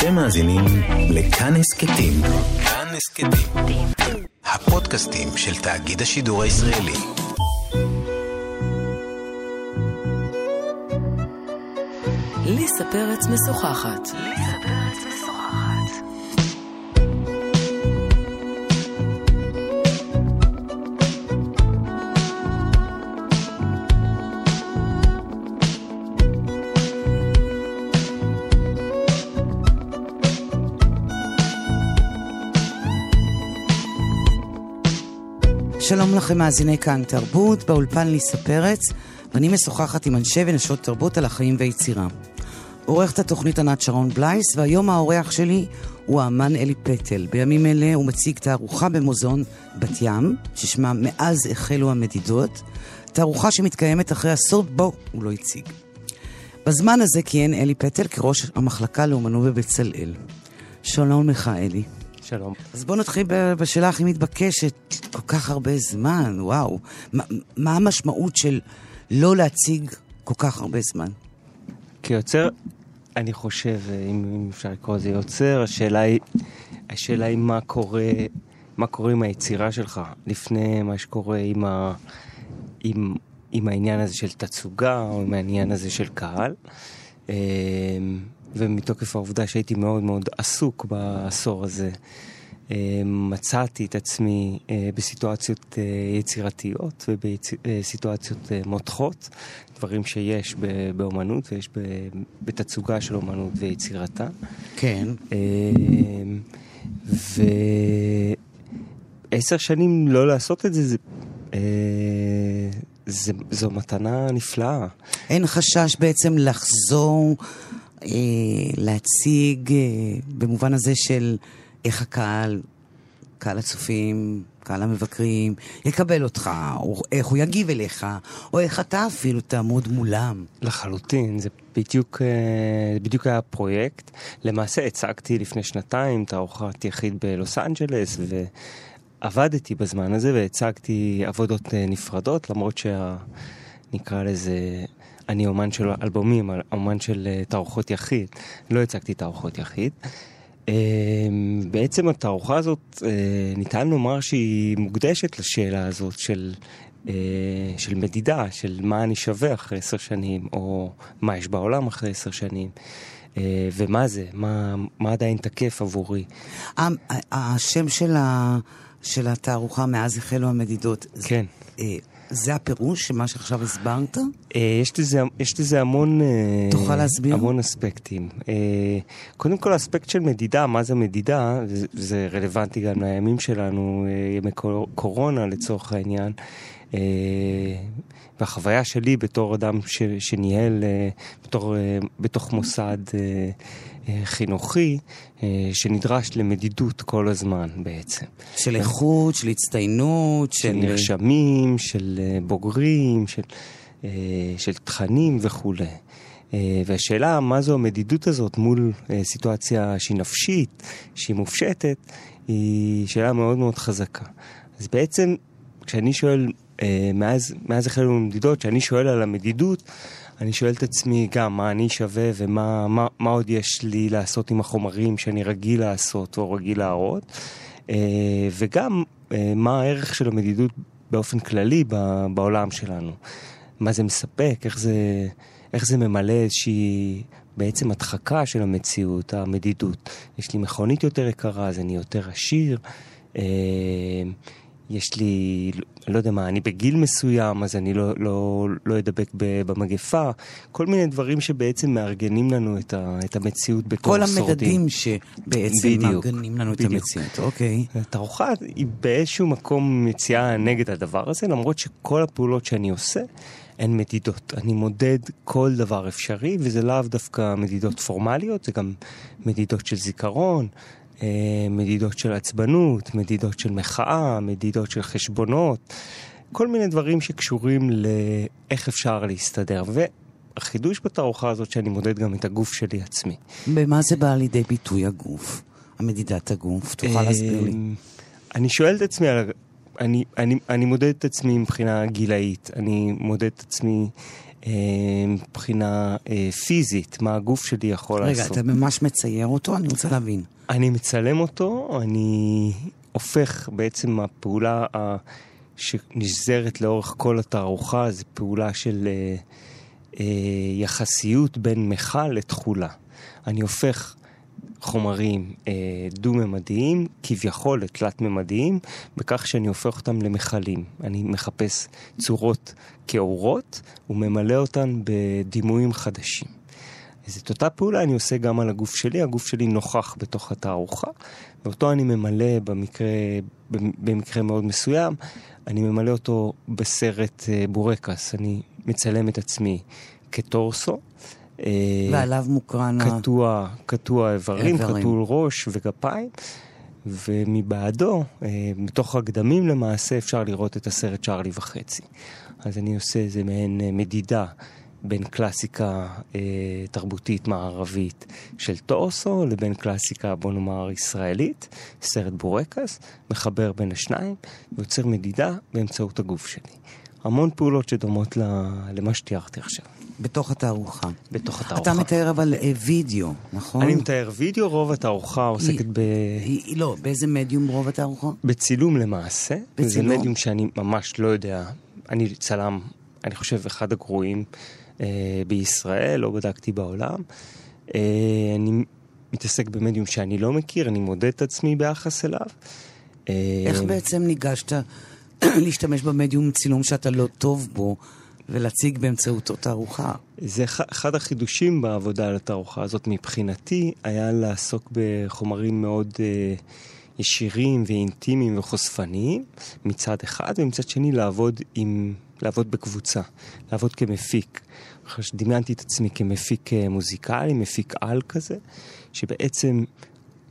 אתם מאזינים לכאן הסכתים. כאן הסכתים. הפודקאסטים של תאגיד השידור הישראלי. ליסה פרץ משוחחת. שלום לכם מאזיני כאן תרבות, באולפן ליסה פרץ, ואני משוחחת עם אנשי ונשות תרבות על החיים ויצירה. עורכת התוכנית ענת שרון בלייס, והיום האורח שלי הוא האמן אלי פטל. בימים אלה הוא מציג תערוכה במוזיאון בת ים, ששמה מאז החלו המדידות, תערוכה שמתקיימת אחרי עשור בו הוא לא הציג. בזמן הזה כיהן אלי פטל כראש המחלקה לאומנות בבצלאל. שלום לך, אלי. שלום. אז בוא נתחיל בשאלה הכי מתבקשת, כל כך הרבה זמן, וואו. מה, מה המשמעות של לא להציג כל כך הרבה זמן? כיוצר, אני חושב, אם, אם אפשר לקרוא לזה יוצר, השאלה היא, השאלה היא מה קורה, מה קורה עם היצירה שלך, לפני מה שקורה עם, ה, עם, עם העניין הזה של תצוגה, או עם העניין הזה של קהל. ומתוקף העובדה שהייתי מאוד מאוד עסוק בעשור הזה, אה, מצאתי את עצמי אה, בסיטואציות אה, יצירתיות ובסיטואציות מותחות, דברים שיש באומנות ויש בתצוגה של אומנות ויצירתה. כן. ועשר שנים לא לעשות את זה, זה... זה, זו מתנה נפלאה. אין חשש בעצם לחזור להציג אה, במובן הזה של איך הקהל, קהל הצופים, קהל המבקרים, יקבל אותך, או איך הוא יגיב אליך, או איך אתה אפילו תעמוד מולם. לחלוטין, זה בדיוק, אה, בדיוק היה פרויקט. למעשה הצגתי לפני שנתיים תערוכת יחיד בלוס אנג'לס, ועבדתי בזמן הזה והצגתי עבודות אה, נפרדות, למרות שה... לזה... אני אומן של אלבומים, אומן של אה, תערוכות יחיד. לא הצגתי תערוכות יחיד. אה, בעצם התערוכה הזאת, אה, ניתן לומר שהיא מוקדשת לשאלה הזאת של, של מדידה, של מה אני שווה אחרי עשר שנים, או מה יש בעולם אחרי עשר שנים. ומה זה, מה, מה עדיין תקף עבורי. השם של, ה, של התערוכה, מאז החלו המדידות, כן. זה הפירוש של מה שעכשיו הסברת? אה, יש לזה, יש לזה המון... אה, תוכל להסביר? המון אספקטים. אה, קודם כל, האספקט של מדידה, מה זה מדידה, זה רלוונטי גם לימים שלנו, ימי קורונה לצורך העניין. והחוויה שלי בתור אדם ש, שניהל, בתור, בתוך מוסד חינוכי, שנדרש למדידות כל הזמן בעצם. של איכות, של הצטיינות, של... של נרשמים, של בוגרים, של... אה, של תכנים וכולי. אה, והשאלה מה זו המדידות הזאת מול אה, סיטואציה שהיא נפשית, שהיא מופשטת, היא שאלה מאוד מאוד חזקה. אז בעצם, כשאני שואל, מאז, מאז החלו המדידות, כשאני שואל על המדידות, אני שואל את עצמי גם מה אני שווה ומה מה, מה עוד יש לי לעשות עם החומרים שאני רגיל לעשות או רגיל להראות, וגם מה הערך של המדידות באופן כללי בעולם שלנו. מה זה מספק, איך זה, איך זה ממלא איזושהי בעצם הדחקה של המציאות, המדידות. יש לי מכונית יותר יקרה, אז אני יותר עשיר. יש לי, לא יודע מה, אני בגיל מסוים, אז אני לא, לא, לא אדבק במגפה. כל מיני דברים שבעצם מארגנים לנו את, ה, את המציאות בתור שורדים. כל המדדים שבעצם בדיוק, מארגנים לנו בדיוק. את המציאות, אוקיי. התערוכה היא באיזשהו מקום מציעה נגד הדבר הזה, למרות שכל הפעולות שאני עושה, אין מדידות. אני מודד כל דבר אפשרי, וזה לאו דווקא מדידות פורמליות, זה גם מדידות של זיכרון, מדידות של עצבנות, מדידות של מחאה, מדידות של חשבונות, כל מיני דברים שקשורים לאיך אפשר להסתדר. והחידוש בתערוכה הזאת שאני מודד גם את הגוף שלי עצמי. במה זה בא לידי ביטוי הגוף? המדידת הגוף? תוכל להסביר לי. אה, אני שואל את עצמי על אני, אני, אני מודד את עצמי מבחינה גילאית, אני מודד את עצמי אה, מבחינה אה, פיזית, מה הגוף שלי יכול רגע, לעשות. אתה ממש מצייר אותו? אני רוצה להבין. אני מצלם אותו, אני הופך בעצם הפעולה ה- שנשזרת לאורך כל התערוכה, זו פעולה של אה, אה, יחסיות בין מכל לתכולה. אני הופך חומרים אה, דו-ממדיים, כביכול לתלת-ממדיים, בכך שאני הופך אותם למכלים. אני מחפש צורות כאורות וממלא אותן בדימויים חדשים. אז את אותה פעולה אני עושה גם על הגוף שלי, הגוף שלי נוכח בתוך התערוכה, ואותו אני ממלא במקרה, במקרה מאוד מסוים, אני ממלא אותו בסרט אה, בורקס, אני מצלם את עצמי כטורסו. אה, ועליו מוקרן ה... קטוע, קטוע איברים, איברים. ראש וגפיים, ומבעדו, אה, בתוך הגדמים למעשה, אפשר לראות את הסרט צ'ארלי וחצי. אז אני עושה איזה מעין אה, מדידה בין קלאסיקה אה, תרבותית מערבית של טורסו לבין קלאסיקה, בוא נאמר, ישראלית, סרט בורקס, מחבר בין השניים, ויוצר מדידה באמצעות הגוף שלי. המון פעולות שדומות ל- למה שתיארתי עכשיו, בתוך התערוכה. בתוך התערוכה. אתה מתאר אבל אה, וידאו, נכון? אני מתאר וידאו, רוב התערוכה עוסקת ב... היא- לא, באיזה מדיום רוב התערוכה? בצילום למעשה. זה בצילום? מדיום שאני ממש לא יודע. אני צלם, אני חושב, אחד הגרועים אה, בישראל, לא בדקתי בעולם. אה, אני מתעסק במדיום שאני לא מכיר, אני מודד את עצמי ביחס אליו. אה, איך בעצם ניגשת להשתמש במדיום צילום שאתה לא טוב בו ולהציג באמצעותו תערוכה? זה אחד- החידושים בעבודה על התערוכה הזאת מבחינתי, היה לעסוק בחומרים מאוד אה, ישירים ואינטימיים וחושפניים מצד אחד, ומצד שני לעבוד עם, לעבוד בקבוצה, לעבוד כמפיק. אחרי שדמיינתי את עצמי כמפיק אה, מוזיקלי, מפיק על כזה, שבעצם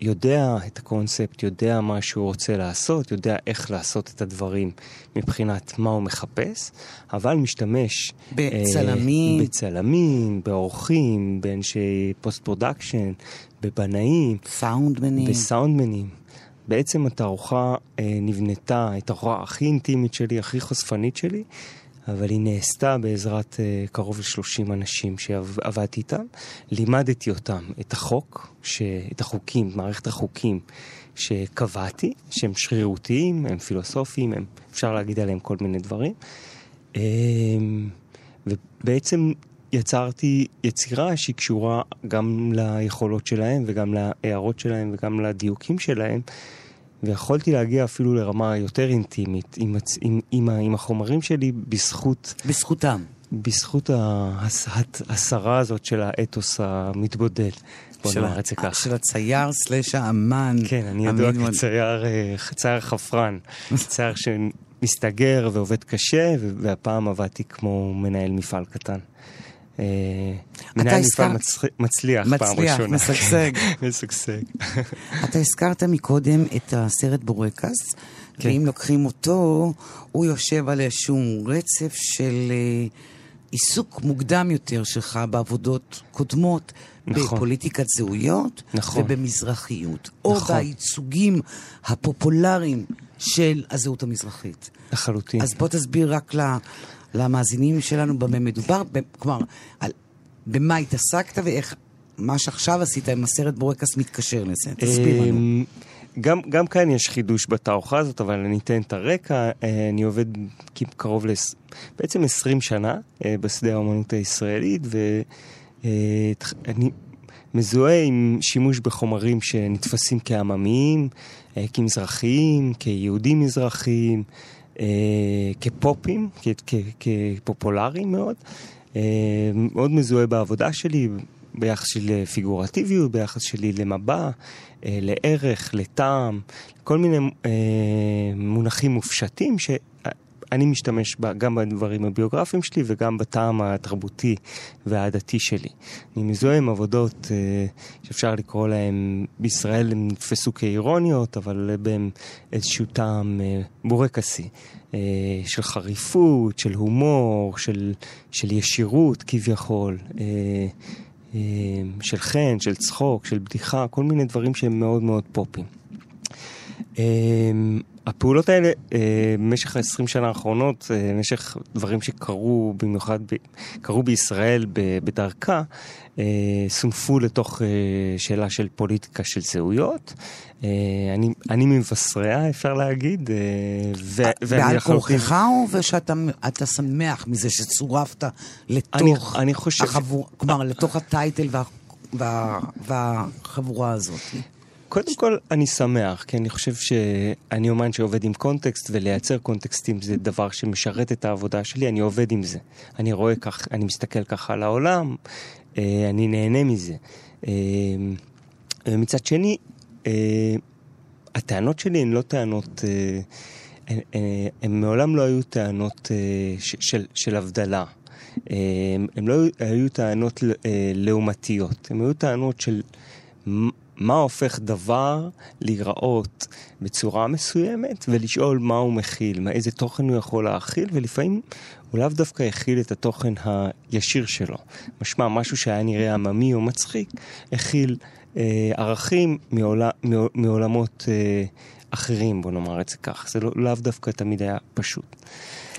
יודע את הקונספט, יודע מה שהוא רוצה לעשות, יודע איך לעשות את הדברים מבחינת מה הוא מחפש, אבל משתמש... בצלמים. אה, בצלמים, באורחים, באנשי post production, בבנאים, סאונדמנים. בסאונדמנים. בעצם התערוכה אה, נבנתה, התערוכה הכי אינטימית שלי, הכי חושפנית שלי, אבל היא נעשתה בעזרת אה, קרוב ל-30 אנשים שעבדתי איתם. לימדתי אותם את החוק, ש... את החוקים, מערכת החוקים שקבעתי, שהם שרירותיים, הם פילוסופיים, הם, אפשר להגיד עליהם כל מיני דברים. אה, ובעצם יצרתי יצירה שהיא קשורה גם ליכולות שלהם וגם להערות שלהם וגם לדיוקים שלהם. ויכולתי להגיע אפילו לרמה יותר אינטימית עם, הצ- עם, עם, עם החומרים שלי בזכות, בזכותם. בזכות ההס- הת- הסרה הזאת של האתוס המתבודד. בוא של נאמר את זה ככה. של הצייר סלאש האמן. כן, אני ידוע כצייר אה, צייר חפרן. צייר שמסתגר ועובד קשה, והפעם עבדתי כמו מנהל מפעל קטן. אה, מנהל מפעל הזכרת- מצח- מצליח פעם מצליח, ראשונה. משגשג. משגשג. אתה הזכרת מקודם את הסרט בורקס, כן. ואם לוקחים אותו, הוא יושב על איזשהו רצף של אה, עיסוק מוקדם יותר שלך בעבודות קודמות, נכון. בפוליטיקת זהויות נכון. ובמזרחיות, או נכון. בייצוגים הפופולריים של הזהות המזרחית. לחלוטין. אז בוא תסביר רק ל- למאזינים שלנו במה מדובר, כלומר, על, במה התעסקת ואיך מה שעכשיו עשית עם הסרט בורקס מתקשר לזה. תסביר לנו. אמ, גם, גם כאן יש חידוש בתערוכה הזאת, אבל אני אתן את הרקע. אה, אני עובד קרוב ל... בעצם 20 שנה אה, בשדה האמנות הישראלית, ואני מזוהה עם שימוש בחומרים שנתפסים כעממיים, אה, כמזרחיים, כיהודים מזרחיים, אה, כפופים, כ- כ- כפופולריים מאוד. אה, מאוד מזוהה בעבודה שלי, ביחס של אה, פיגורטיביות, ביחס שלי למבע, אה, לערך, לטעם, כל מיני אה, מונחים מופשטים שאני משתמש בה, גם בדברים הביוגרפיים שלי וגם בטעם התרבותי והעדתי שלי. אני מזוהה עם עבודות אה, שאפשר לקרוא להן, בישראל הן נתפסו כאירוניות, אבל בהם איזשהו טעם אה, בורקסי. אה, של חריפות, של הומור, של, של ישירות כביכול. של חן, של צחוק, של בדיחה, כל מיני דברים שהם מאוד מאוד פופים. אה, הפעולות האלה, אה, במשך ה-20 שנה האחרונות, אה, במשך דברים שקרו במיוחד, ב, קרו בישראל בדרכה, אה, סונפו לתוך שאלה של פוליטיקה של זהויות. אני, אני ממבשריה, אפשר להגיד. ו, בעל כורכך או ושאתה שמח מזה שצורפת לתוך אני, אני חושב... החבור, כלומר, לתוך הטייטל וה, וה, והחבורה הזאת? קודם כל, אני שמח, כי אני חושב שאני אומן שעובד עם קונטקסט, ולייצר קונטקסטים זה דבר שמשרת את העבודה שלי, אני עובד עם זה. אני רואה כך, אני מסתכל ככה על העולם, אה, אני נהנה מזה. אה, ומצד שני, אה, הטענות שלי הן לא טענות, הן מעולם לא היו טענות של, של הבדלה. הן לא היו טענות לעומתיות, הן היו טענות של מה הופך דבר להיראות בצורה מסוימת ולשאול מה הוא מכיל, מה, איזה תוכן הוא יכול להכיל, ולפעמים הוא לאו דווקא יכיל את התוכן הישיר שלו. משמע, משהו שהיה נראה עממי או מצחיק, הכיל אה, ערכים מעול, מעולמות אה, אחרים, בוא נאמר את זה כך. זה לא, לאו דווקא תמיד היה פשוט.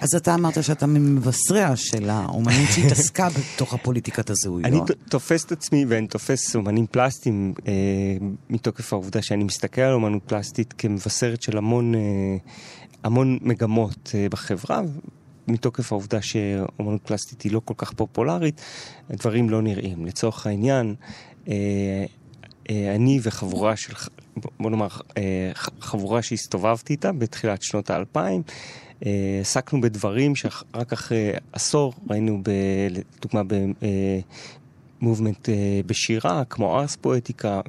אז אתה אמרת שאתה ממבשריה של האומנות שהתעסקה בתוך הפוליטיקת הזהויות. אני תופס את עצמי ואני תופס אומנים פלסטיים אה, מתוקף העובדה שאני מסתכל על אומנות פלסטית כמבשרת של המון, אה, המון מגמות אה, בחברה. מתוקף העובדה שאומנות פלסטית היא לא כל כך פופולרית, הדברים לא נראים. לצורך העניין, אה, אה, אני וחבורה של, בוא נאמר, אה, חבורה שהסתובבתי איתה בתחילת שנות האלפיים, עסקנו בדברים שרק אחרי עשור ראינו, ב, לדוגמה, במובמנט אה, בשירה, כמו ארס פואטיקה,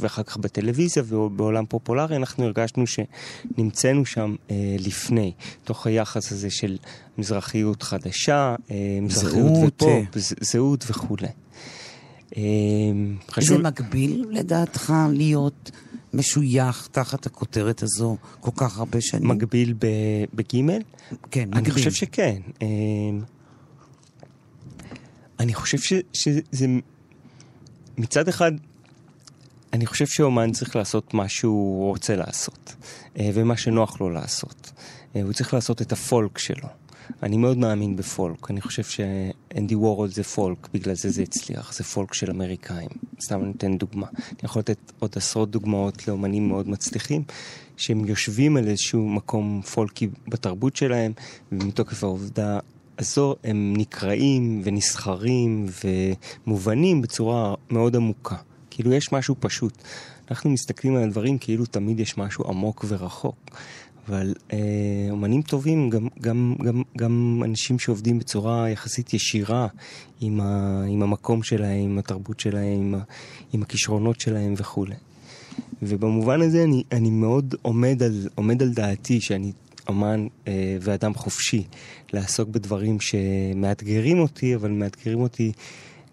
ואחר כך בטלוויזיה ובעולם פופולרי, אנחנו הרגשנו שנמצאנו שם אה, לפני, תוך היחס הזה של מזרחיות חדשה, מזרחיות זהות, ופופ, זהות וכולי. חשוב... זה מקביל לדעתך להיות משוייך תחת הכותרת הזו כל כך הרבה שנים? מגביל בגימל? כן, מגביל. אני חושב שכן. אמ, אני חושב ש, שזה... מצד אחד, אני חושב שאומן צריך לעשות מה שהוא רוצה לעשות, אה, ומה שנוח לו לעשות. אה, הוא צריך לעשות את הפולק שלו. אני מאוד מאמין בפולק. אני חושב שאנדי וורול זה פולק, בגלל זה זה הצליח. זה פולק של אמריקאים. סתם אני אתן דוגמה. אני יכול לתת עוד עשרות דוגמאות לאומנים מאוד מצליחים, שהם יושבים על איזשהו מקום פולקי בתרבות שלהם, ומתוקף העובדה הזו הם נקראים ונסחרים ומובנים בצורה מאוד עמוקה. כאילו יש משהו פשוט. אנחנו מסתכלים על הדברים כאילו תמיד יש משהו עמוק ורחוק. אבל אה, אומנים טובים, גם, גם, גם, גם אנשים שעובדים בצורה יחסית ישירה עם, ה, עם המקום שלהם, עם התרבות שלהם, עם, ה, עם הכישרונות שלהם וכולי. ובמובן הזה אני, אני מאוד עומד על, עומד על דעתי שאני אמן אה, ואדם חופשי לעסוק בדברים שמאתגרים אותי, אבל מאתגרים אותי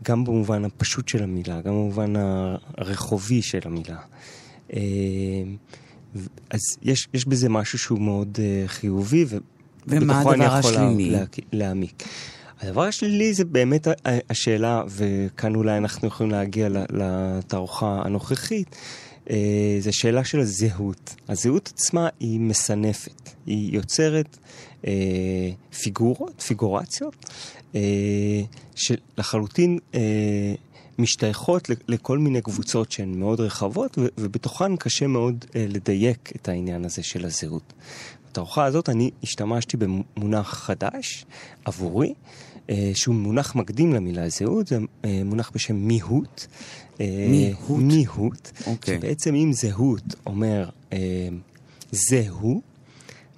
גם במובן הפשוט של המילה, גם במובן הרחובי של המילה. אה, אז יש, יש בזה משהו שהוא מאוד uh, חיובי, ובתוכו אני יכול השלילי? להעמיק. הדבר השלילי זה באמת השאלה, וכאן אולי אנחנו יכולים להגיע לתערוכה הנוכחית, אה, זה שאלה של הזהות. הזהות עצמה היא מסנפת, היא יוצרת אה, פיגורות, פיגורציות, אה, שלחלוטין אה, משתייכות לכל מיני קבוצות שהן מאוד רחבות, ובתוכן קשה מאוד אה, לדייק את העניין הזה של הזהות. בתערוכה הזאת אני השתמשתי במונח חדש עבורי, אה, שהוא מונח מקדים למילה זהות, זה אה, מונח בשם מיהות. מיהות? מיהות, okay. אוקיי. שבעצם אם זהות אומר זהו,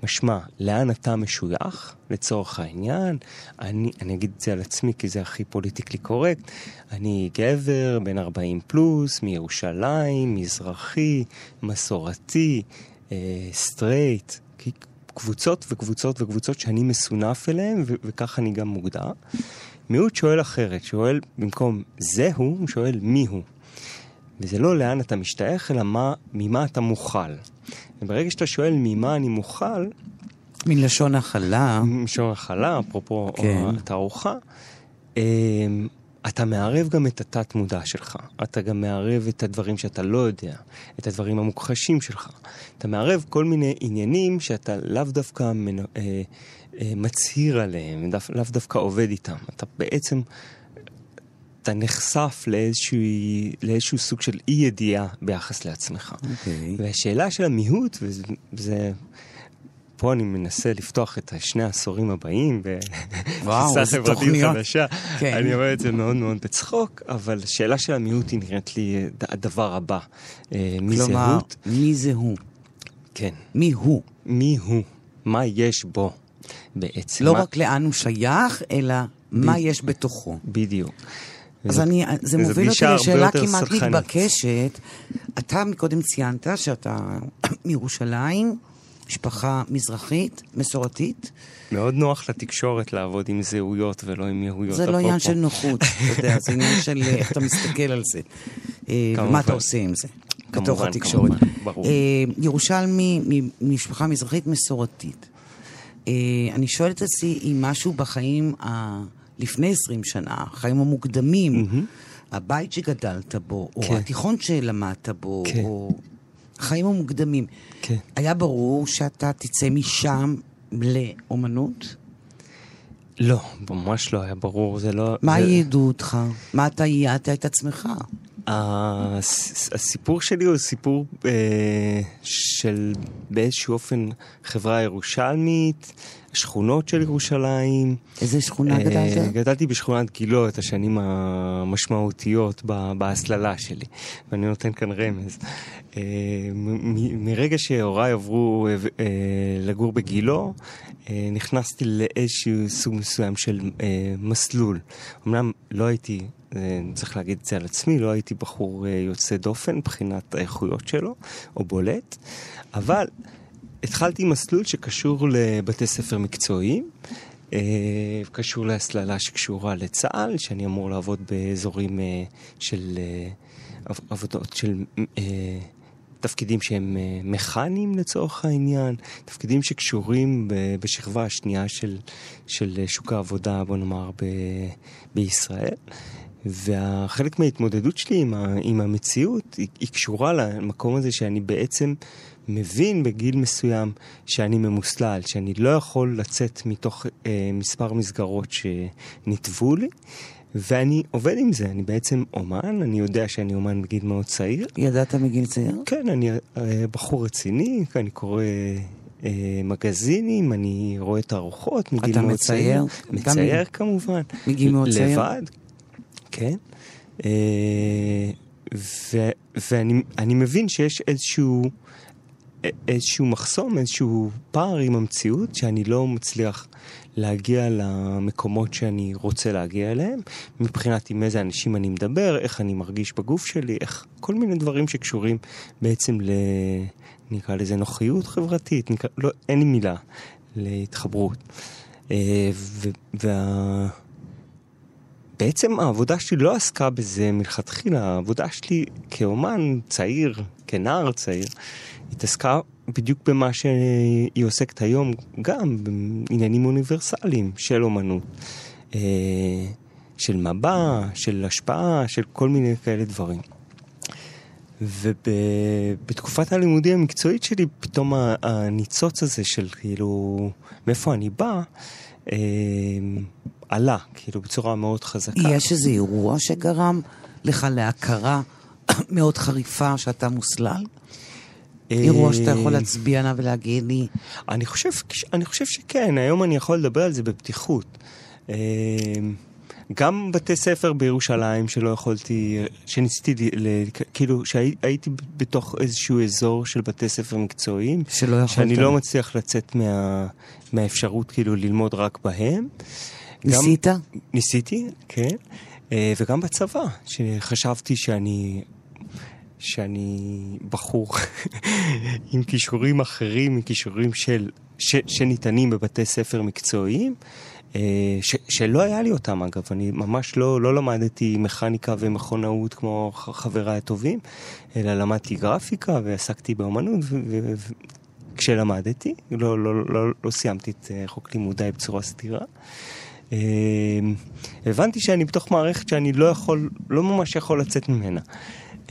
משמע, לאן אתה משוייך, לצורך העניין, אני, אני אגיד את זה על עצמי כי זה הכי politically correct, אני גבר, בן 40 פלוס, מירושלים, מזרחי, מסורתי, אה, סטרייט, קבוצות וקבוצות וקבוצות שאני מסונף אליהן, וכך אני גם מוגדר. מיעוט שואל אחרת, שואל במקום זהו, הוא שואל מי הוא. וזה לא לאן אתה משתייך, אלא מה, ממה אתה מוכל. וברגע שאתה שואל ממה אני מוכל... מלשון הכלה. מלשון הכלה, אפרופו כן. התערוכה. אמ, אתה מערב גם את התת-מודע שלך. אתה גם מערב את הדברים שאתה לא יודע, את הדברים המוכחשים שלך. אתה מערב כל מיני עניינים שאתה לאו דווקא מנ... אה, אה, מצהיר עליהם, דו... לאו דווקא עובד איתם. אתה בעצם... אתה נחשף לאיזשהו, לאיזשהו סוג של אי ידיעה ביחס לעצמך. Okay. אוקיי. והשאלה של המיעוט, וזה פה אני מנסה לפתוח את שני העשורים הבאים, בתפיסה חברתית חדשה. כן. אני אומר את זה מאוד מאוד בצחוק, אבל השאלה של המיעוט היא נראית לי הדבר הבא. אה, מי זה הוא? מי זה הוא? כן. מי הוא? מי הוא? מה יש בו בעצם? לא מה... רק לאן הוא שייך, אלא ב... מה יש בתוכו. בדיוק. אז אני, זה מוביל אותי לשאלה כמעט מתבקשת. אתה מקודם ציינת שאתה מירושלים. משפחה מזרחית, מסורתית. מאוד נוח לתקשורת לעבוד עם זהויות ולא עם יהויות. זה לא עניין של נוחות, אתה יודע, זה עניין של אה, איך אתה מסתכל על זה. אה, ומה אתה עושה עם זה. בתוך התקשורת. אה, ירושלמי ממשפחה מזרחית מסורתית. אני שואלת את עצמי אם משהו בחיים ה... לפני 20 שנה, החיים המוקדמים, mm-hmm. הבית שגדלת בו, כן. או התיכון שלמדת בו, כן. או החיים המוקדמים. כן. היה ברור שאתה תצא משם לאומנות? לא, ממש לא היה ברור, זה לא... מה זה... ייעדו אותך? מה אתה ייעדת את עצמך? הסיפור שלי הוא סיפור אה, של באיזשהו אופן חברה ירושלמית, שכונות של ירושלים. איזה שכונה אה, גדלת? גדלתי בשכונת גילה את השנים המשמעותיות בהסללה שלי, ואני נותן כאן רמז. אה, מרגע שהוריי עברו אה, לגור בגילו, נכנסתי לאיזשהו סוג מסוים של מסלול. אמנם לא הייתי צריך להגיד את זה על עצמי, לא הייתי בחור יוצא דופן מבחינת האיכויות שלו, או בולט, אבל התחלתי מסלול שקשור לבתי ספר מקצועיים, אה, קשור להסללה שקשורה לצה"ל, שאני אמור לעבוד באזורים אה, של אה, עבודות של תפקידים שהם מכניים לצורך העניין, תפקידים שקשורים בשכבה השנייה של, של שוק העבודה, בוא נאמר, ב, בישראל. והחלק מההתמודדות שלי עם, ה, עם המציאות היא, היא קשורה למקום הזה שאני בעצם מבין בגיל מסוים שאני ממוסלל, שאני לא יכול לצאת מתוך אה, מספר מסגרות שנתבו לי, ואני עובד עם זה, אני בעצם אומן, אני יודע שאני אומן בגיל מאוד צעיר. ידעת מגיל צעיר? כן, אני אה, בחור רציני, אני קורא... אה, מגזינים, אני רואה תערוכות מגיל מאוד צעיר. אתה מצייר? מצייר. כמובן. מגיל מאוד צעיר? לבד, כן. אה, ו, ואני מבין שיש איזשהו איזשהו מחסום, איזשהו פער עם המציאות, שאני לא מצליח להגיע למקומות שאני רוצה להגיע אליהם, מבחינת עם איזה אנשים אני מדבר, איך אני מרגיש בגוף שלי, איך, כל מיני דברים שקשורים בעצם ל... נקרא לזה נוחיות חברתית, נקרא, לא, אין לי מילה, להתחברות. אה, וה... בעצם העבודה שלי לא עסקה בזה מלכתחילה, העבודה שלי כאומן צעיר, כנער צעיר, התעסקה בדיוק במה שהיא עוסקת היום, גם בעניינים אוניברסליים של אומנות. אה, של מבע, של השפעה, של כל מיני כאלה דברים. ובתקופת הלימודים המקצועית שלי, פתאום הניצוץ הזה של כאילו, מאיפה אני בא, אה, עלה, כאילו, בצורה מאוד חזקה. יש איזה אירוע שגרם לך להכרה מאוד חריפה שאתה מוסלל? אירוע שאתה יכול אה, להצביע עליו ולהגיד לי? אני חושב, אני חושב שכן, היום אני יכול לדבר על זה בפתיחות. אה, גם בתי ספר בירושלים שלא יכולתי, שניסיתי, כאילו, שהייתי בתוך איזשהו אזור של בתי ספר מקצועיים. שלא יכולת. שאני לא מצליח לצאת מה, מהאפשרות כאילו ללמוד רק בהם. ניסית? גם, ניסיתי, כן. אה, וגם בצבא, שחשבתי שאני שאני בחור עם כישורים אחרים, עם כישורים של, ש, שניתנים בבתי ספר מקצועיים, אה, ש, שלא היה לי אותם אגב, אני ממש לא, לא למדתי מכניקה ומכונאות כמו חבריי הטובים, אלא למדתי גרפיקה ועסקתי באמנות, וכשלמדתי, לא, לא, לא, לא, לא סיימתי את אה, חוק לימודיי בצורה סדירה. אה, הבנתי שאני בתוך מערכת שאני לא יכול, לא ממש יכול לצאת ממנה.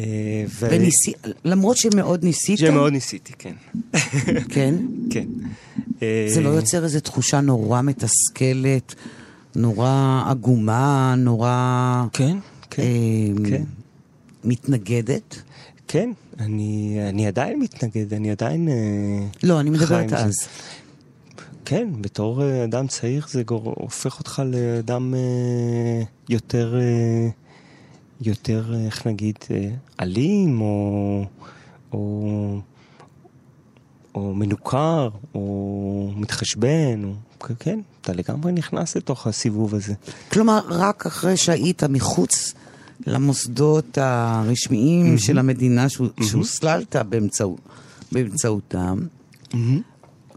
אה, ו- וניסי... למרות שמאוד ניסית, שמאוד ניסיתי, כן. כן, כן. זה לא יוצר איזו תחושה נורא מתסכלת, נורא עגומה, נורא כן, כן, אה, כן. מתנגדת? כן, אני, אני עדיין מתנגד, אני עדיין... אה, לא, אני מדברת עם זה. כן, בתור אה, אדם צעיר זה גור... הופך אותך לאדם אה, יותר, אה, יותר, איך נגיד, אלים, או, או, או מנוכר, או מתחשבן, או... כן, אתה לגמרי נכנס לתוך הסיבוב הזה. כלומר, רק אחרי שהיית מחוץ למוסדות הרשמיים של המדינה שהו- שהוסללת באמצעו- באמצעותם,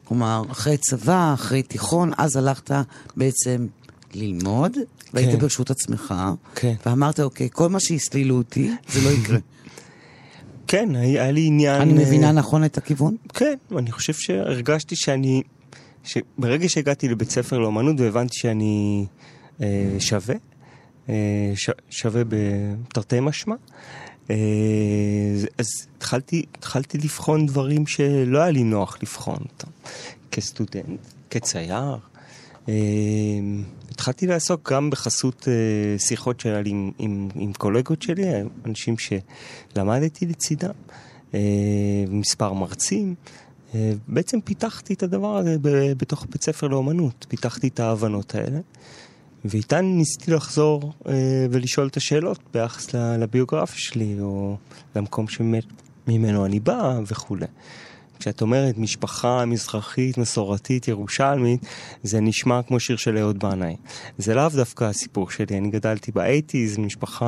כלומר, אחרי צבא, אחרי תיכון, אז הלכת בעצם ללמוד, והיית כן. ברשות עצמך, כן. ואמרת, אוקיי, כל מה שהסלילו אותי, זה לא יקרה. כן, היה לי עניין... אני אה, מבינה נכון את הכיוון? כן, אני חושב שהרגשתי שאני... שברגע שהגעתי לבית ספר לאומנות והבנתי שאני אה, שווה, אה, ש, שווה בתרתי משמע, אז- אז התחלתי, התחלתי לבחון דברים שלא היה לי נוח לבחון אותם. כסטודנט, כצייר. אה, התחלתי לעסוק גם בחסות אה, שיחות שהיה לי עם, עם, עם קולגות שלי, אנשים שלמדתי לצידם, אה, מספר מרצים. אה, בעצם פיתחתי את הדבר הזה בתוך בית ספר לאומנות, פיתחתי את ההבנות האלה, ואיתן ניסיתי לחזור אה, ולשאול את השאלות ביחס לביוגרפיה שלי, או למקום שממנו אני בא וכולי. כשאת אומרת משפחה מזרחית, מסורתית, ירושלמית, זה נשמע כמו שיר של אהוד בנאי. זה לאו דווקא הסיפור שלי, אני גדלתי באייטיז, משפחה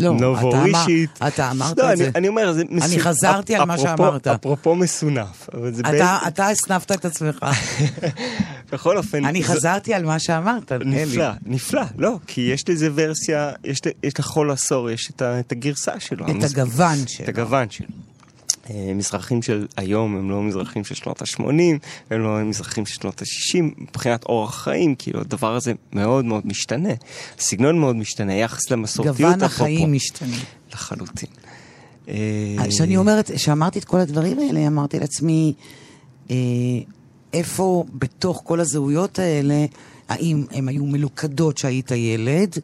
לא, אתה נובורישית. אמר- אתה אמרת לא, את אני, זה. אני אומר, זה מסונף. חזרתי על מה אפרופו- שאמרת. אפרופו מסונף. אתה- בעצם- אתה הסנפת את עצמך. בכל אופן... אני זה- חזרתי על מה שאמרת, אלי. נפלא, נפלא, לא, כי יש לזה ורסיה, יש, יש לכל עשור, יש את, את הגרסה שלו. את המס- הגוון את שלו. הגוון שלו. אה, מזרחים של היום הם לא מזרחים של שנות ה-80, הם לא מזרחים של שנות ה-60, מבחינת אורח חיים, כאילו הדבר הזה מאוד מאוד משתנה. הסגנון מאוד משתנה, יחס למסורתיות. גוון. החיים משתנה. לחלוטין. אה, כשאני אומרת, כשאמרתי את כל הדברים האלה, אמרתי לעצמי, אה, איפה בתוך כל הזהויות האלה, האם הן היו מלוכדות שהיית ילד,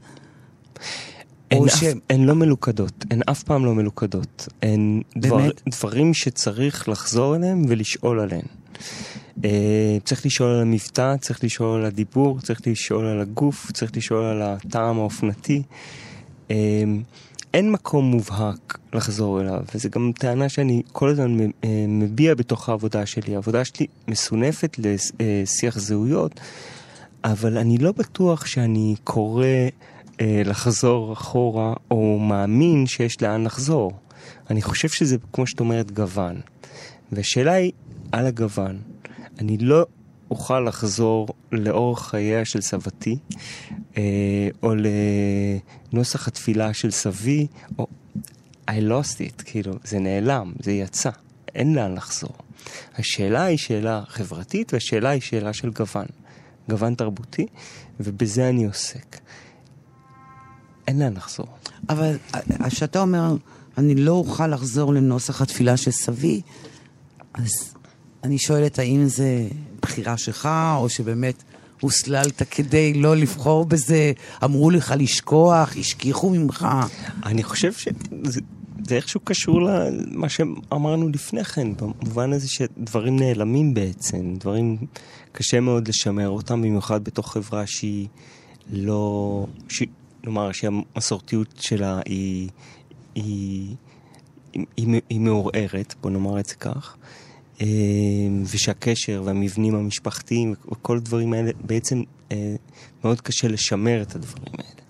הן, או אף, הן לא מלוכדות, הן אף פעם לא מלוכדות. הן דבר? דברים שצריך לחזור אליהם ולשאול עליהם. Uh, צריך לשאול על המבטא, צריך לשאול על הדיבור, צריך לשאול על הגוף, צריך לשאול על הטעם האופנתי. Uh, אין מקום מובהק לחזור אליו, וזו גם טענה שאני כל הזמן אה, מביע בתוך העבודה שלי. העבודה שלי מסונפת לשיח זהויות, אבל אני לא בטוח שאני קורא אה, לחזור אחורה, או מאמין שיש לאן לחזור. אני חושב שזה, כמו שאת אומרת, גוון. והשאלה היא, על הגוון, אני לא אוכל לחזור לאורך חייה של סבתי, אה, או לנוסח התפילה של סבי, או... I lost it, כאילו, זה נעלם, זה יצא, אין לאן לחזור. השאלה היא שאלה חברתית, והשאלה היא שאלה של גוון. גוון תרבותי, ובזה אני עוסק. אין לאן לחזור. אבל כשאתה אומר, אני לא אוכל לחזור לנוסח התפילה של סבי, אז אני שואלת, האם זה בחירה שלך, או שבאמת הוסללת כדי לא לבחור בזה, אמרו לך לשכוח, השכיחו ממך. אני חושב שזה זה איכשהו קשור למה שאמרנו לפני כן, במובן הזה שדברים נעלמים בעצם, דברים קשה מאוד לשמר אותם, במיוחד בתוך חברה שהיא לא... ש... כלומר, שהמסורתיות שלה היא, היא, היא, היא, מעורערת, בוא נאמר את זה כך, אה, ושהקשר והמבנים המשפחתיים וכל הדברים האלה, בעצם אה, מאוד קשה לשמר את הדברים האלה.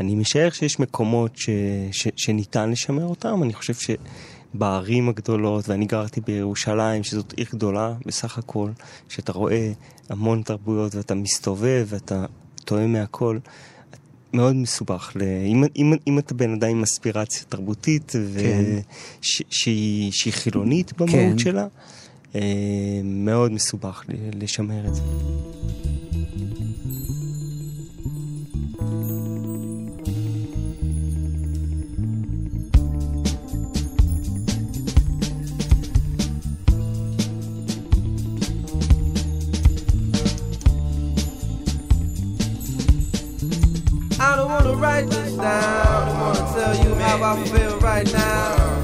אני משער שיש מקומות ש, ש, שניתן לשמר אותם, אני חושב שבערים הגדולות, ואני גרתי בירושלים, שזאת עיר גדולה בסך הכל, שאתה רואה המון תרבויות ואתה מסתובב ואתה טועה מהכל, מאוד מסובך. ל... אם, אם, אם אתה בן אדם עם אספירציה תרבותית, כן. וש, שהיא, שהיא חילונית במהות כן. שלה, אה, מאוד מסובך לשמר את זה. down. I wanna tell you how I feel right now.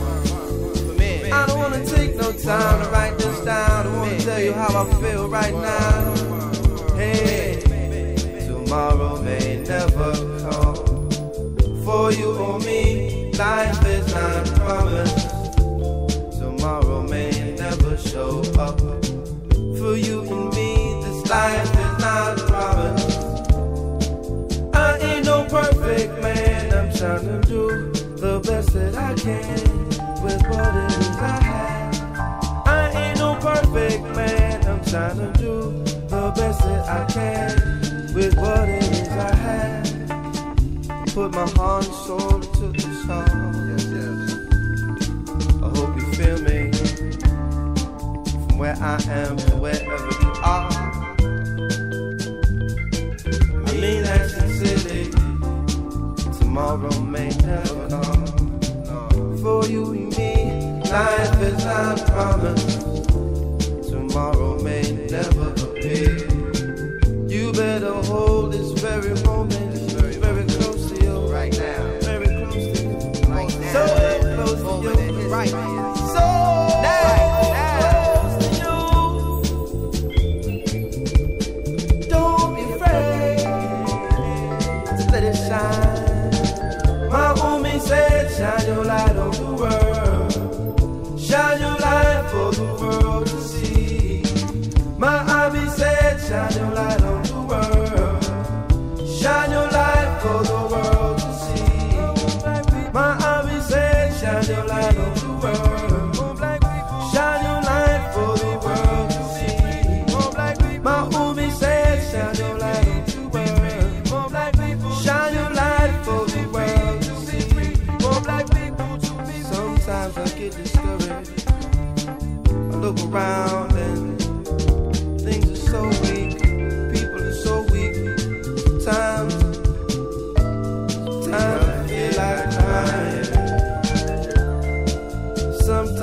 I don't wanna take no time to write this down. I wanna tell you how I feel right now. Hey, tomorrow may never come. For you or me, life is not promised. Tomorrow may never show up. For you and me, this life. trying to do the best that I can with what it is I have. I ain't no perfect man. I'm trying to do the best that I can with what it is I have. Put my heart and soul into the song. Yes, yes. I hope you feel me from where I am. life is our promise.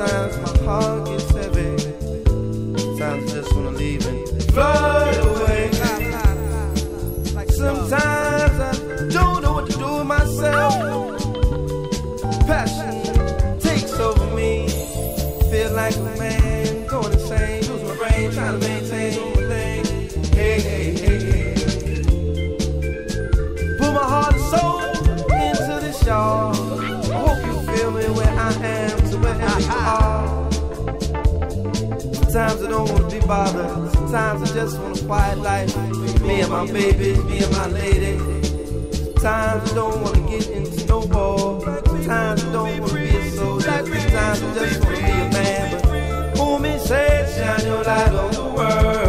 sometimes my heart Sometimes I don't wanna be bothered. Sometimes I just want a quiet life. Me and my baby, me and my lady. Times I don't wanna get into no ball. Times I don't wanna be a soldier. Times I just wanna be a man. But who me says shine your light on the world?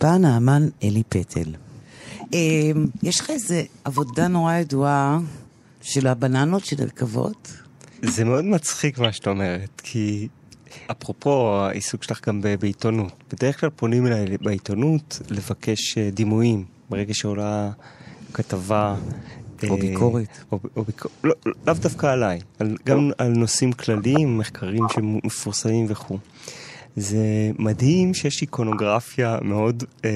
באולפן האמן אלי פטל. אמ, יש לך איזה עבודה נורא ידועה של הבננות שנרכבות? זה מאוד מצחיק מה שאת אומרת, כי אפרופו העיסוק שלך גם בעיתונות, בדרך כלל פונים אליי בעיתונות לבקש אה, דימויים ברגע שעולה כתבה. או אה, ביקורת. או, או ביקורת, לא, לא, לאו דווקא עליי, על, גם לא. על נושאים כלליים, מחקרים שמפורסמים וכו'. זה מדהים שיש איקונוגרפיה מאוד אה,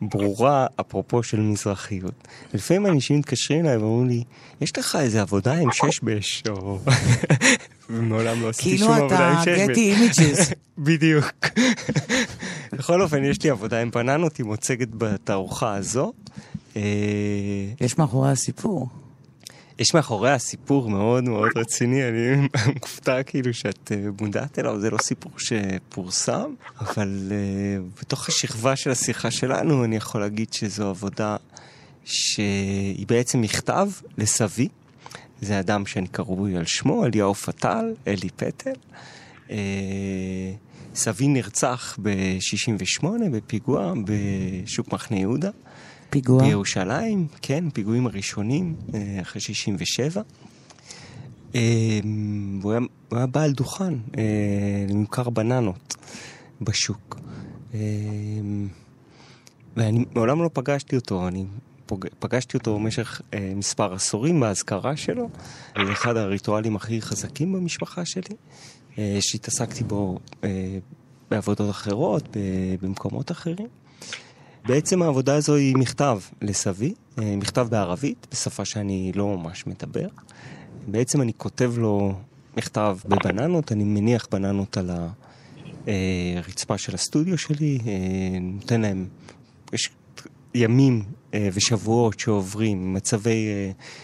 ברורה, אפרופו של מזרחיות. ולפעמים אנשים מתקשרים אליי ואומרים לי, יש לך איזה עבודה עם שש בש, או... ומעולם לא עשיתי כאילו שום עבודה עם אתה שש בש. Getty Images. בדיוק. בכל אופן, יש לי עבודה עם בננות, היא מוצגת בתערוכה הזו. אה, יש מאחורי הסיפור. יש מאחוריה סיפור מאוד מאוד רציני, אני מופתע כאילו שאת אה, מודעת אליו, זה לא סיפור שפורסם, אבל uh, בתוך השכבה של השיחה שלנו אני יכול להגיד שזו עבודה שהיא בעצם מכתב לסבי, זה אדם שאני קרוי על שמו, אליהו פטל, אלי פטל. Uh, סבי נרצח ב-68 בפיגוע בשוק מחנה יהודה. פיגוע. בירושלים, כן, פיגועים הראשונים, אה, אחרי 67. אה, הוא היה, הוא היה בעל דוכן אה, לממכר בננות בשוק. אה, ואני מעולם לא פגשתי אותו, אני פוג... פגשתי אותו במשך אה, מספר עשורים באזכרה שלו. זה אחד הריטואלים הכי חזקים במשפחה שלי, אה, שהתעסקתי בו אה, בעבודות אחרות, ב... במקומות אחרים. בעצם העבודה הזו היא מכתב לסבי, אה, מכתב בערבית, בשפה שאני לא ממש מדבר. בעצם אני כותב לו מכתב בבננות, אני מניח בננות על הרצפה של הסטודיו שלי, אה, נותן להם, יש ימים אה, ושבועות שעוברים, מצבי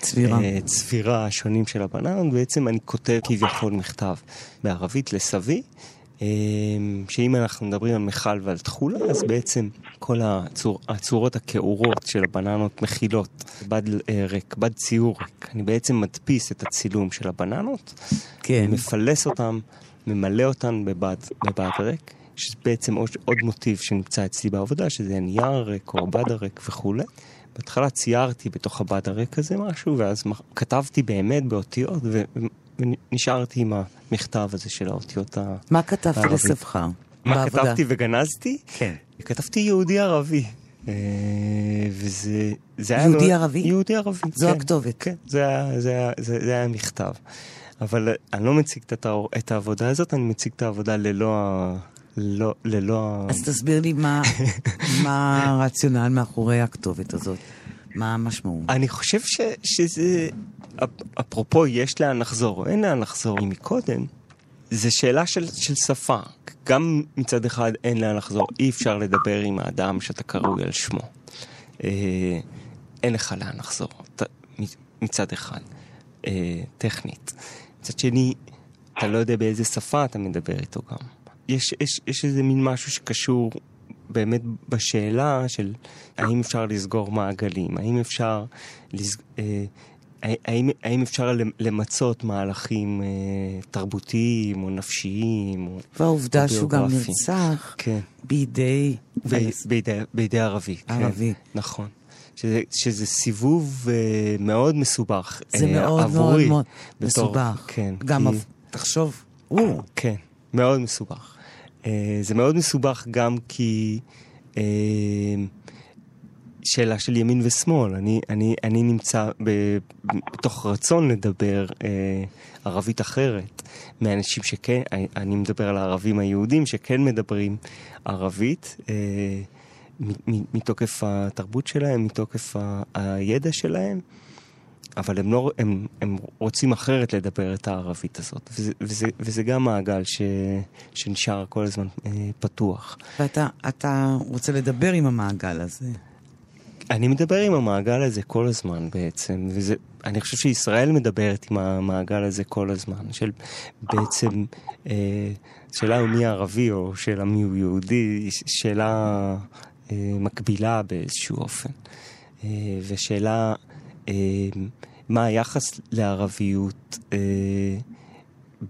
צבירה. צבירה שונים של הבננות, בעצם אני כותב כביכול מכתב בערבית לסבי. שאם אנחנו מדברים על מכל ועל תכולה, אז בעצם כל הצור, הצורות הכעורות של הבננות מכילות בד ריק, בד ציור ריק. אני בעצם מדפיס את הצילום של הבננות, כן. מפלס אותם, ממלא אותן בבד, בבד ריק, שזה בעצם עוד, עוד מוטיב שנמצא אצלי בעבודה, שזה נייר ריק או הבד הריק וכולי. בהתחלה ציירתי בתוך הבד הריק הזה משהו, ואז כתבתי באמת באותיות. ונשארתי עם המכתב הזה של האותיות הערבית. מה כתבתי לסבך? מה בעבודה? כתבתי וגנזתי? כן. כתבתי יהודי ערבי. אה, וזה זה היה... יהודי מאוד- ערבי? יהודי ערבי, זו כן. הכתובת. כן, זה היה- זה היה- זה זה היה מכתב. אבל אני לא מציג את התא- את העבודה הזאת, אני מציג את העבודה ללא ה... לא, ללא ה... אז תסביר לי מה מה הרציונל מאחורי הכתובת הזאת. מה המשמעות? אני חושב ש, שזה, אפ- אפרופו יש לאן לחזור או אין לאן לחזור מקודם, זה שאלה של, של שפה. גם מצד אחד אין לאן לחזור, אי אפשר לדבר עם האדם שאתה קרוי על שמו. אה, אין לך לאן לחזור, ת, מצד אחד, אה, טכנית. מצד שני, אתה לא יודע באיזה שפה אתה מדבר איתו גם. יש, יש, יש איזה מין משהו שקשור באמת בשאלה של האם אפשר לסגור מעגלים, האם אפשר, לס... אה, האם, האם אפשר למצות מהלכים אה, תרבותיים או נפשיים או והעובדה או שהוא גם. נרצח כן. בידי... ב- בידי, בידי ערבי. ערבי. כן, נכון. שזה, שזה סיבוב אה, מאוד מסובך זה אה, מאוד מאוד עבורי. מאוד בתור- מסובך. כן. גם, כי- תחשוב, הוא, כן, מאוד מסובך. אה, זה מאוד מסובך גם כי אה, שאלה של ימין ושמאל. אני, אני, אני נמצא ב, בתוך רצון לדבר אה, ערבית אחרת מאנשים שכן, אני- מדבר על הערבים היהודים שכן מדברים ערבית. אה, מתוקף התרבות שלהם, מתוקף ה- הידע שלהם, אבל הם, לא, הם, הם רוצים אחרת לדבר את הערבית הזאת, וזה, וזה, וזה גם מעגל ש, שנשאר כל הזמן אה, פתוח. ואתה אתה רוצה לדבר עם המעגל הזה. אני מדבר עם המעגל הזה כל הזמן בעצם, וזה, אני חושב שישראל מדברת עם המעגל הזה כל הזמן, של בעצם, אה, שאלה הוא מי ערבי או שאלה מי הוא יהודי, שאלה אה, מקבילה באיזשהו אופן. אה, ושאלה, אה, מה היחס לערביות אה,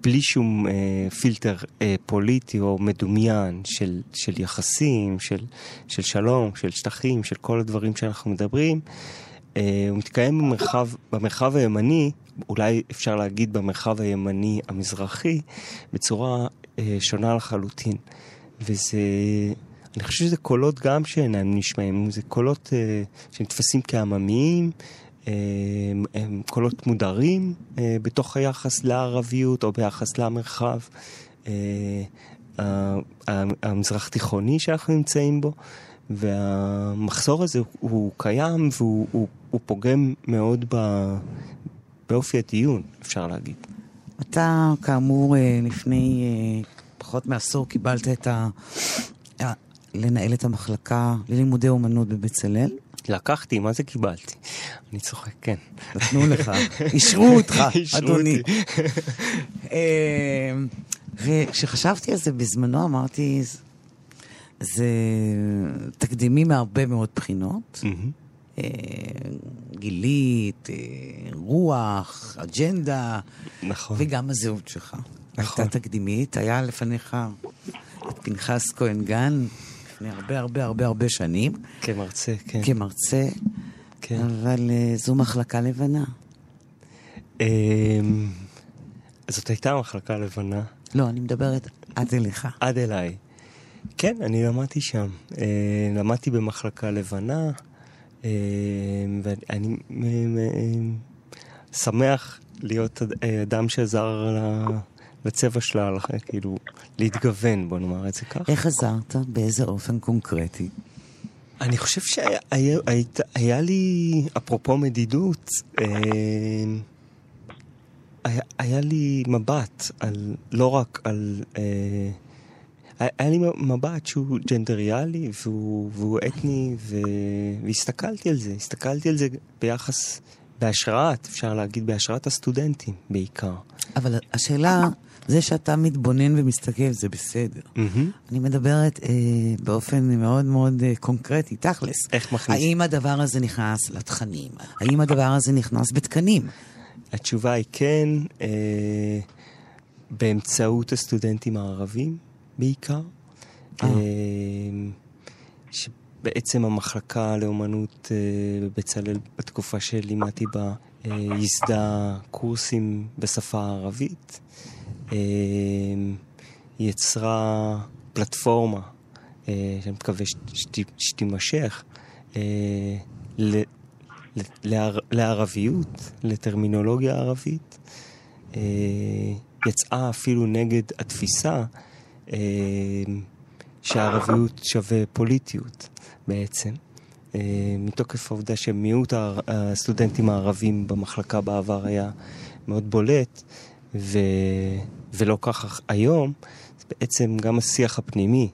בלי שום אה, פילטר אה, פוליטי או מדומיין של, של יחסים, של, של שלום, של שטחים, של כל הדברים שאנחנו מדברים, אה, הוא מתקיים במרחב, במרחב הימני, אולי אפשר להגיד במרחב הימני המזרחי, בצורה אה, שונה לחלוטין. וזה, אני חושב שזה קולות גם שאינם נשמעים, זה קולות אה, שנתפסים כעממיים, אה, הם קולות מודרים אה, בתוך היחס לערביות או ביחס למרחב. אה, המזרח תיכוני שאנחנו נמצאים בו, והמחסור הזה הוא קיים והוא הוא, הוא פוגם מאוד ב, באופי הדיון, אפשר להגיד. אתה, כאמור, אה, לפני פחות מעשור קיבלת את ה... לנהל את המחלקה ללימודי אומנות בבצלאל. לקחתי, מה זה קיבלתי? אני צוחק, כן. נתנו לך, אישרו אותך, אדוני. אה, וכשחשבתי על זה בזמנו אמרתי, זה תקדימי מהרבה מאוד בחינות. אה, גילית, אה, רוח, אג'נדה. נכון. וגם הזהות שלך. נכון. הייתה תקדימית, היה לפניך את פנחס כהן גן, לפני הרבה הרבה הרבה הרבה שנים. כמרצה, כן. כמרצה, כן. אבל uh, זו מחלקה לבנה. Um, זאת הייתה מחלקה לבנה. לא, אני מדברת עד אליך. עד אליי. כן, אני למדתי שם. Uh, למדתי במחלקה לבנה, uh, ואני uh, שמח להיות אדם שעזר לצבע שלה, כאילו, להתגוון, בוא נאמר את זה ככה. איך עזרת? באיזה אופן קונקרטי? אני חושב שהיה היה, היה לי, אפרופו מדידות, אה, היה, היה לי מבט על, לא רק על... אה, היה לי מבט שהוא ג'נדריאלי והוא, והוא אתני, ו... והסתכלתי על זה, הסתכלתי על זה ביחס, בהשראת, אפשר להגיד, בהשראת הסטודנטים בעיקר. אבל השאלה, זה שאתה מתבונן ומסתכל, זה בסדר. Mm-hmm. אני מדברת אה, באופן מאוד מאוד אה, קונקרטי, תכלס. איך מכניס? האם הדבר הזה נכנס לתכנים? האם הדבר הזה נכנס בתקנים? התשובה היא כן, אה, באמצעות הסטודנטים הערבים בעיקר. אה. אה, שבעצם המחלקה לאומנות אה, בבצלאל, בתקופה שלימדתי בה, אה, ייסדה קורסים בשפה הערבית. אמ, יצרה פלטפורמה אה, שאני מקווה שתימשך אה, לערביות, לטרמינולוגיה ערבית. אה, יצאה אפילו נגד התפיסה שהערביות שווה פוליטיות בעצם. מתוקף העובדה שמיעוט הסטודנטים הערבים במחלקה בעבר היה מאוד בולט, ו... ולא כך היום, זה בעצם גם השיח הפנימי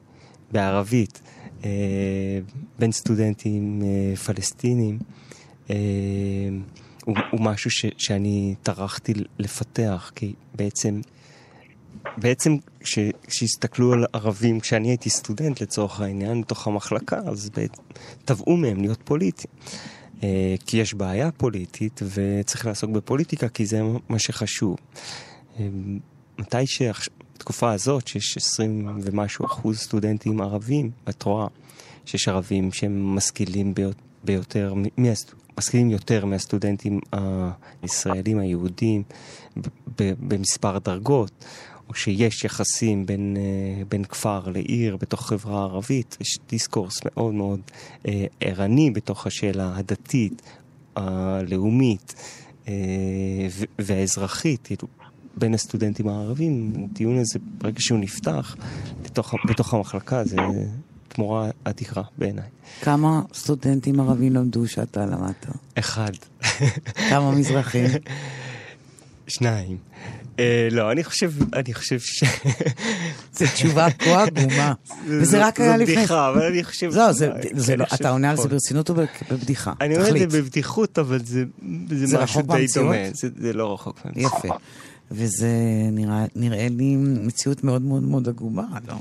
בערבית אה, בין סטודנטים אה, פלסטינים אה, הוא, הוא משהו ש, שאני טרחתי לפתח, כי בעצם, בעצם כשהסתכלו על ערבים, כשאני הייתי סטודנט לצורך העניין, בתוך המחלקה, אז תבעו מהם להיות פוליטיים. כי יש בעיה פוליטית וצריך לעסוק בפוליטיקה כי זה מה שחשוב. מתי שבתקופה הזאת, שיש 20 ומשהו אחוז סטודנטים ערבים, את רואה שיש ערבים שהם משכילים ביותר, משכילים יותר מהסטודנטים הישראלים היהודים במספר דרגות, או שיש יחסים בין, אה, בין כפר לעיר בתוך חברה ערבית, יש דיסקורס מאוד מאוד אה, ערני בתוך השאלה הדתית, הלאומית אה, והאזרחית. כאילו, בין הסטודנטים הערבים, הדיון הזה, ברגע שהוא נפתח בתוך, בתוך המחלקה, זה תמורה אדירה בעיניי. כמה סטודנטים ערבים למדו שאתה למדת? אחד. כמה מזרחים? שניים. Uh, לא, אני חושב, אני חושב ש... זו תשובה כה עגומה. וזה רק היה לפני... זו בדיחה, אבל אני חושב... לא, זה לא, אתה עונה על זה ברצינות או בבדיחה? אני אומר את זה בבדיחות, אבל זה משהו די דומה. זה לא רחוק מהמציאות. יפה. וזה נראה, נראה לי מציאות מאוד מאוד מאוד עגומה, לא?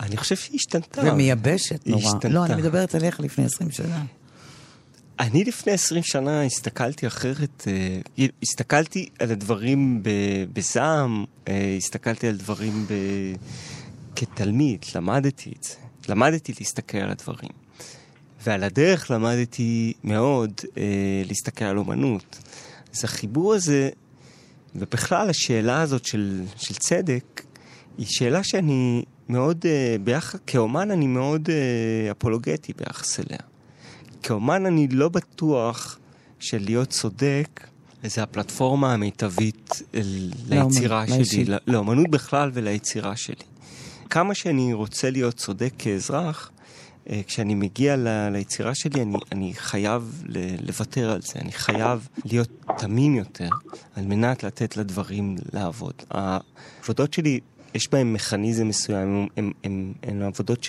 אני חושב שהיא השתנתה. ומייבשת נורא. השתנתה. לא, אני מדברת עליך לפני 20 שנה. אני לפני 20 שנה הסתכלתי אחרת, אה, הסתכלתי על הדברים בזעם, אה, הסתכלתי על דברים ב... כתלמיד, למדתי את זה. למדתי להסתכל על הדברים. ועל הדרך למדתי מאוד אה, להסתכל על אומנות. אז החיבור הזה ובכלל השאלה הזאת של, של צדק היא שאלה שאני מאוד, ביח... כאומן אני מאוד אפולוגטי ביחס אליה. כאומן אני לא בטוח של להיות צודק זה הפלטפורמה המיטבית ליצירה לאומן, שלי, לא- לאומנות בכלל וליצירה שלי. כמה שאני רוצה להיות צודק כאזרח, אה, כשאני מגיע ל- ליצירה שלי, אני, אני חייב ל- לוותר על זה, אני חייב להיות תמים יותר, על מנת לתת לדברים לעבוד. העבודות שלי, יש בהן מכניזם מסוים, הן, עבודות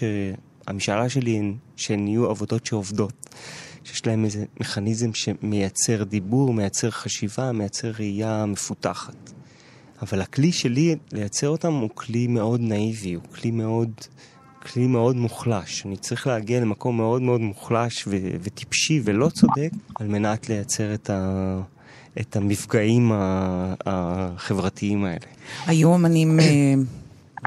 שהמשאלה שלי הן שהן יהיו עבודות שעובדות. שיש להם איזה מכניזם שמייצר דיבור, מייצר חשיבה, מייצר ראייה מפותחת. אבל הכלי שלי לייצר אותם הוא כלי מאוד נאיבי, הוא כלי מאוד, כלי מאוד מוחלש. אני צריך להגיע למקום מאוד מאוד מוחלש ו- וטיפשי ולא צודק על מנת לייצר את, ה- את המפגעים החברתיים האלה. היו אמנים,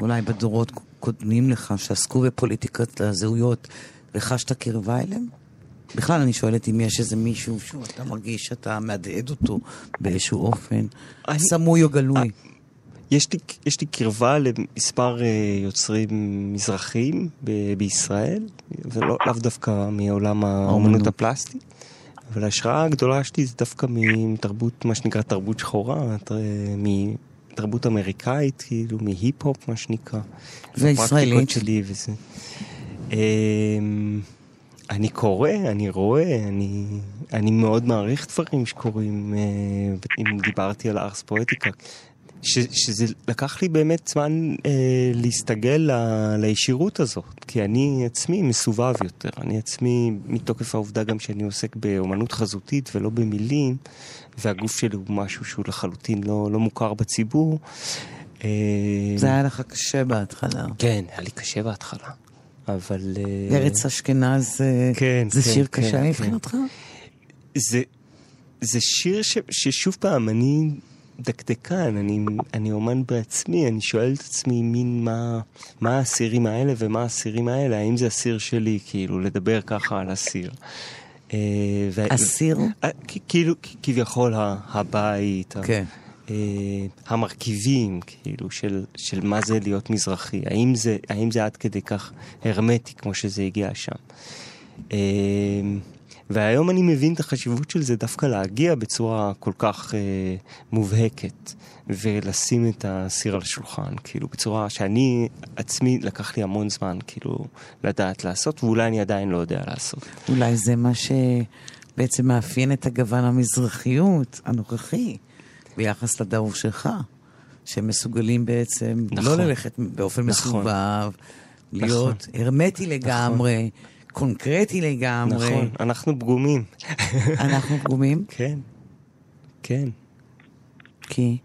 אולי בדורות קודמים לך, שעסקו בפוליטיקת הזהויות, וחשת קרבה אליהם? בכלל, אני שואלת אם יש איזה מישהו שאתה מרגיש שאתה מהדהד אותו באיזשהו אופן, אני- סמוי או גלוי. יש לי, יש לי קרבה למספר uh, יוצרים מזרחיים ב- בישראל, ולאו לאו דווקא מעולם האומנות הפלסטית, אבל ההשראה הגדולה שלי זה דווקא מתרבות, מה שנקרא תרבות שחורה, תר- מתרבות אמריקאית, כאילו, מהיפ-הופ, מה שנקרא. הפרקטיקות שלי וזה. אמ, אני קורא, אני רואה, אני, אני מאוד מעריך דברים שקורים, אה, אם דיברתי על ארס פואטיקה, ש, שזה לקח לי באמת זמן אה, להסתגל ל, לישירות הזאת, כי אני עצמי מסובב יותר, אני עצמי, מתוקף העובדה גם שאני עוסק באומנות חזותית ולא במילים, והגוף שלי הוא משהו שהוא לחלוטין לא, לא מוכר בציבור. אה, זה היה לך קשה בהתחלה. כן, היה לי קשה בהתחלה, אבל... אה, ארץ אשכנז, אה, כן, זה כן, שיר כן, קשה כן. מבחינתך? זה, זה שיר ש, ששוב פעם, אני דקדקן, אני, אני אומן בעצמי, אני שואל את עצמי מין מה, מה האסירים האלה ומה האסירים האלה, האם זה הסיר שלי, כאילו, לדבר ככה על הסיר. אה, אסיר? אה, כאילו, כביכול הבית, כן. אה, המרכיבים, כאילו, של, של מה זה להיות מזרחי. האם זה, האם זה עד כדי כך הרמטי כמו שזה הגיע שם. והיום אני מבין את החשיבות של זה דווקא להגיע בצורה כל כך אה, מובהקת ולשים את הסיר על השולחן, כאילו בצורה שאני עצמי לקח לי המון זמן כאילו לדעת לעשות ואולי אני עדיין לא יודע לעשות. אולי זה מה שבעצם מאפיין את הגוון המזרחיות הנוכחי ביחס לדור שלך, שהם מסוגלים בעצם נכון. לא ללכת באופן נכון. מסובב, להיות הרמטי לגמרי, קונקרטי לגמרי. נכון, אנחנו פגומים. אנחנו פגומים, כן, כן. כי...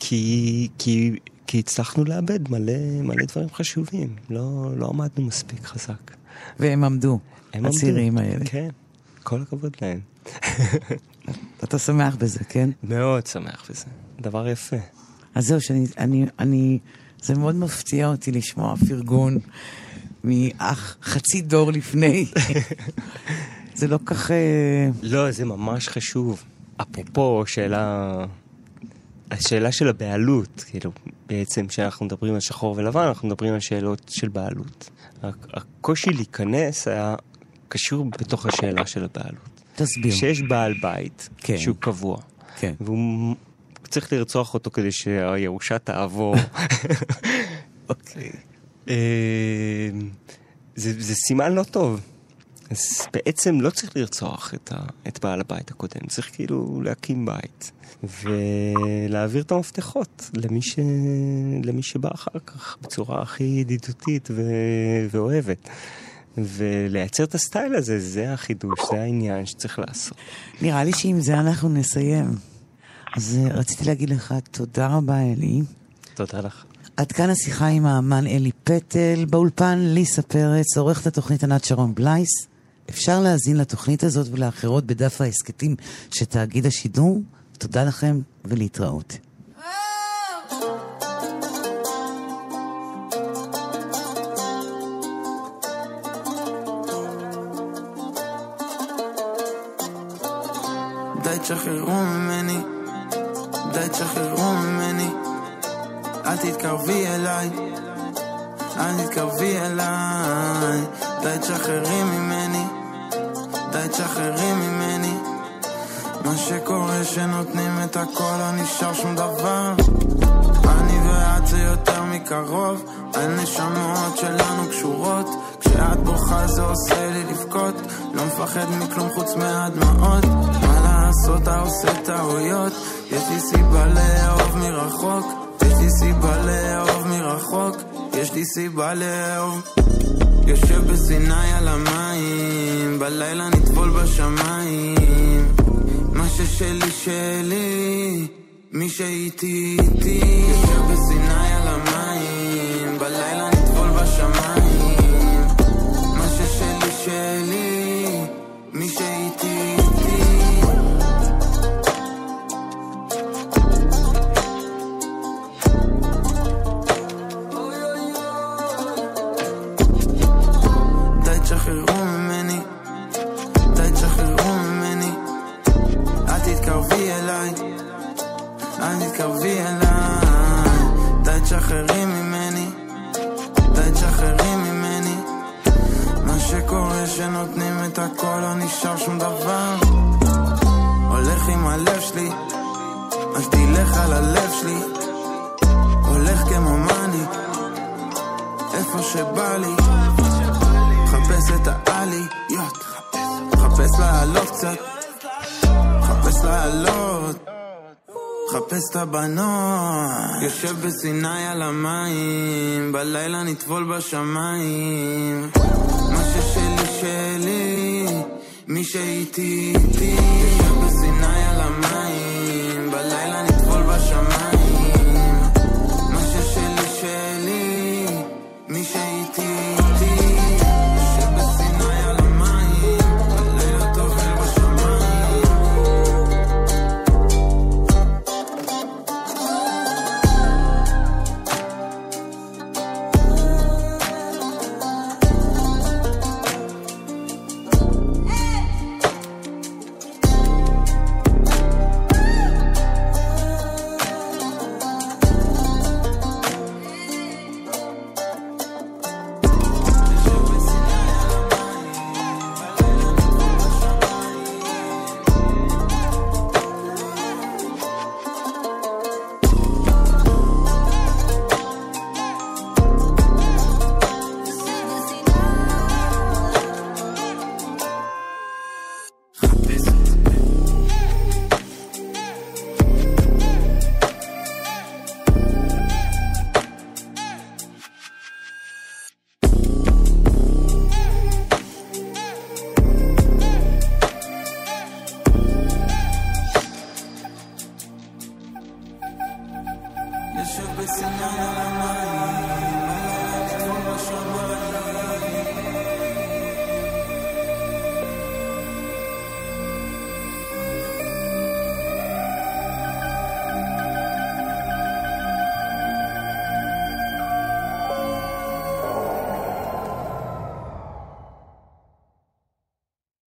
כי, כי, כי הצלחנו לאבד מלא, מלא דברים חשובים, לא, לא עמדנו מספיק חזק. והם עמדו, הם עמדו. הצירים האלה. כן, כל הכבוד להם. אתה שמח בזה, כן? מאוד שמח בזה, דבר יפה. אז זהו, שאני, אני, אני, זה מאוד מפתיע אותי לשמוע פרגון מאח חצי דור לפני. זה לא כך... אה, לא, זה ממש חשוב. אפרופו, שאלה... השאלה של הבעלות, כאילו, בעצם כשאנחנו מדברים על שחור ולבן, אנחנו מדברים על שאלות של בעלות. הק- הקושי להיכנס היה קשור בתוך השאלה של הבעלות. תסביר. שיש בעל בית, כן. שהוא קבוע, כן. והוא צריך לרצוח אותו כדי שהירושה תעבור. אוקיי. אה, זה, זה סימן לא טוב. אז בעצם לא צריך לרצוח את, ה, את בעל הבית הקודם, צריך כאילו להקים בית ולהעביר את המפתחות למי, ש, למי שבא אחר כך בצורה הכי ידידותית ו, ואוהבת. ולייצר את הסטייל הזה, זה החידוש, זה העניין שצריך לעשות. נראה לי שעם זה אנחנו נסיים. אז אה, רציתי להגיד לך תודה רבה, אלי. תודה לך. עד כאן השיחה עם האמן אלי פטל, באולפן ליסה פרץ, עורכת התוכנית ענת שרון בלייס. אפשר להאזין לתוכנית הזאת ולאחרות בדף ההסכתים של תאגיד השידור. תודה לכם ולהתראות. די תשחררו ממני, די תשחררו ממני. אל תתקרבי אליי, אל תתקרבי אליי, די תשחררי ממני, די תשחררי ממני. מה שקורה שנותנים את הכל לא נשאר שום דבר. אני ואת זה יותר מקרוב הנשמות שלנו קשורות. כשאת בוכה זה עושה לי לבכות לא מפחד מכלום חוץ מהדמעות. מה לעשות אתה עושה טעויות. יש לי סיבה לאהוב מרחוק יש לי סיבה לאהוב מרחוק יש לי סיבה לאהוב. יושב בסיני על המים בלילה נטבול בשמיים. מה ששלי שלי מי שאיתי איתי. יושב בסיני תתקרבי אליי די תשחררי ממני די תשחררי ממני מה שקורה שנותנים את הכל לא נשאר שום דבר הולך עם הלב שלי אל תלך על הלב שלי הולך כמו מאני איפה שבא לי חפש את העליות חפש לעלות קצת חפש לעלות חפש את הבנות. יושב בסיני על המים בלילה נטבול בשמיים. מה ששלי שלי מי שאיתי איתי